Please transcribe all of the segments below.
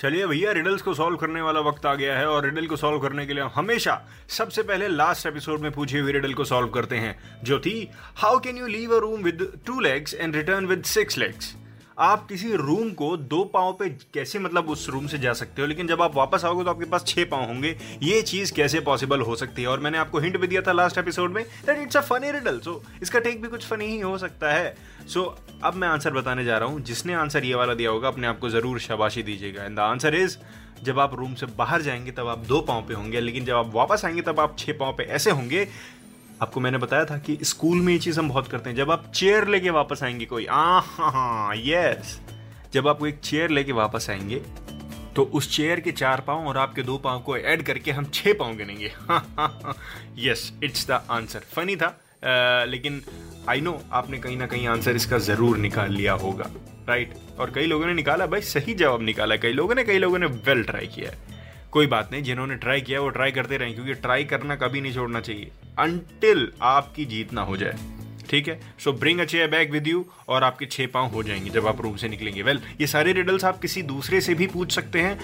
चलिए भैया रिडल्स को सॉल्व करने वाला वक्त आ गया है और रिडल को सॉल्व करने के लिए हम हमेशा सबसे पहले लास्ट एपिसोड में पूछे हुई रिडल को सॉल्व करते हैं, जो थी how can you leave a room with two legs and return with six legs आप किसी रूम को दो पाँव पे कैसे मतलब उस रूम से जा सकते हो? लेकिन जब आप वापस आओगे तो आपके पास छह पाँव होंगे। ये चीज़ कैसे पॉसिबल हो सकती है? और मैंने आपको हिंट भी दिया था लास्ट एपिसोड में that it's a funny riddle so इसका टेक भी कुछ फनी ही हो सकता है। सो so, अब मैं आंसर बताने जा रहा हूँ। जिसने आंसर ये वाला दिया होगा अपने आप को ज़रूर शाबाशी दीजिएगा। एंड द आंसर इज़ जब आप रूम से बाहर जाएँगे तब आप दो पाँव पे होंगे। लेकिन जब आप वापस आएँगे तब आप छह पाँव पे ऐसे होंगे आपको मैंने बताया था कि स्कूल में ये चीज़ हम बहुत करते हैं। जब आप चेयर लेके वापस आएँगे कोई आ हाँ यस जब आप एक चेयर लेके वापस आएँगे तो उस चेयर के चार पाँव और आपके दो पाँव को ऐड करके हम छह पाँव गिनेंगे। Yes it's the answer funny था uh, लेकिन आई नो आपने कहीं ना कहीं आंसर इसका ज़रूर निकाल लिया होगा राइट और कई लोगों ने निकाला भाई सही जवाब निकाला। कई लोगों ने कई लोगों ने वेल ट्राई किया है। कोई बात नहीं जिन्होंने ट्राई किया वो ट्राई करते रहें क्योंकि ट्राई करना कभी नहीं छोड़ना चाहिए। अनटिल आपकी जीत ना हो जाए। ठीक है? So bring a chair bag with you और आपके छह पाँव हो जाएँगे जब आप रूम से निकलेंगे। वेल well, ये सारे रिडल्स आप किसी दूसरे से भी पूछ सकते हैं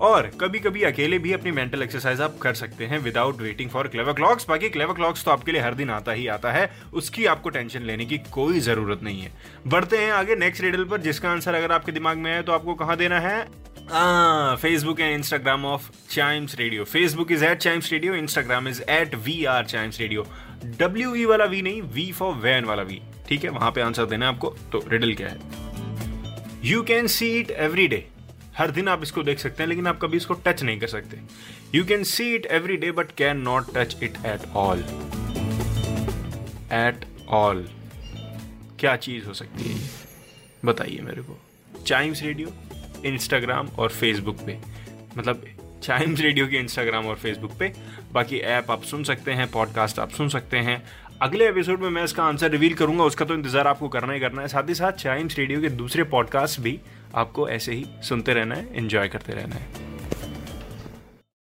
और कभी कभी अकेले भी अपनी मेंटल एक्सरसाइज आप कर सकते हैं without waiting for clever clocks बाकी क्लेवर क्लॉक्स तो आपके लिए हर दिन आता ही आता है उसकी आपको टेंशन लेने की कोई ज़रूरत नहीं है। बढ़ते हैं आगे नेक्स्ट रिडल पर जिसका आंसर अगर आपके दिमाग में है तो आपको कहाँ देना है? Facebook and Instagram of Chimes Radio Facebook is at Chimes Radio Instagram is at we are Chimes Radio W E वाला वी नहीं वी फॉर वैन वाला वी ठीक है? वहाँ पे आंसर देना आपको तो रिडल क्या है? You can see it every day हर दिन आप इसको देख सकते हैं, लेकिन आप कभी इसको टच नहीं कर सकते। You can see it every day but can not touch it at all at all क्या चीज़ हो सकती है? बताइए मेरे को। चाइम्स रेडियो इंस्टाग्राम और फेसबुक पे। मतलब चाइम्स रेडियो के इंस्टाग्राम और फेसबुक पे। बाकी ऐप आप सुन सकते हैं पॉडकास्ट आप सुन सकते हैं। अगले एपिसोड में मैं इसका आंसर रिवील करूँगा, उसका तो इंतज़ार आपको करना ही करना है। साथ ही साथ चाइम्स रेडियो के दूसरे पॉडकास्ट भी आपको ऐसे ही सुनते रहना है एंजॉय करते रहना है।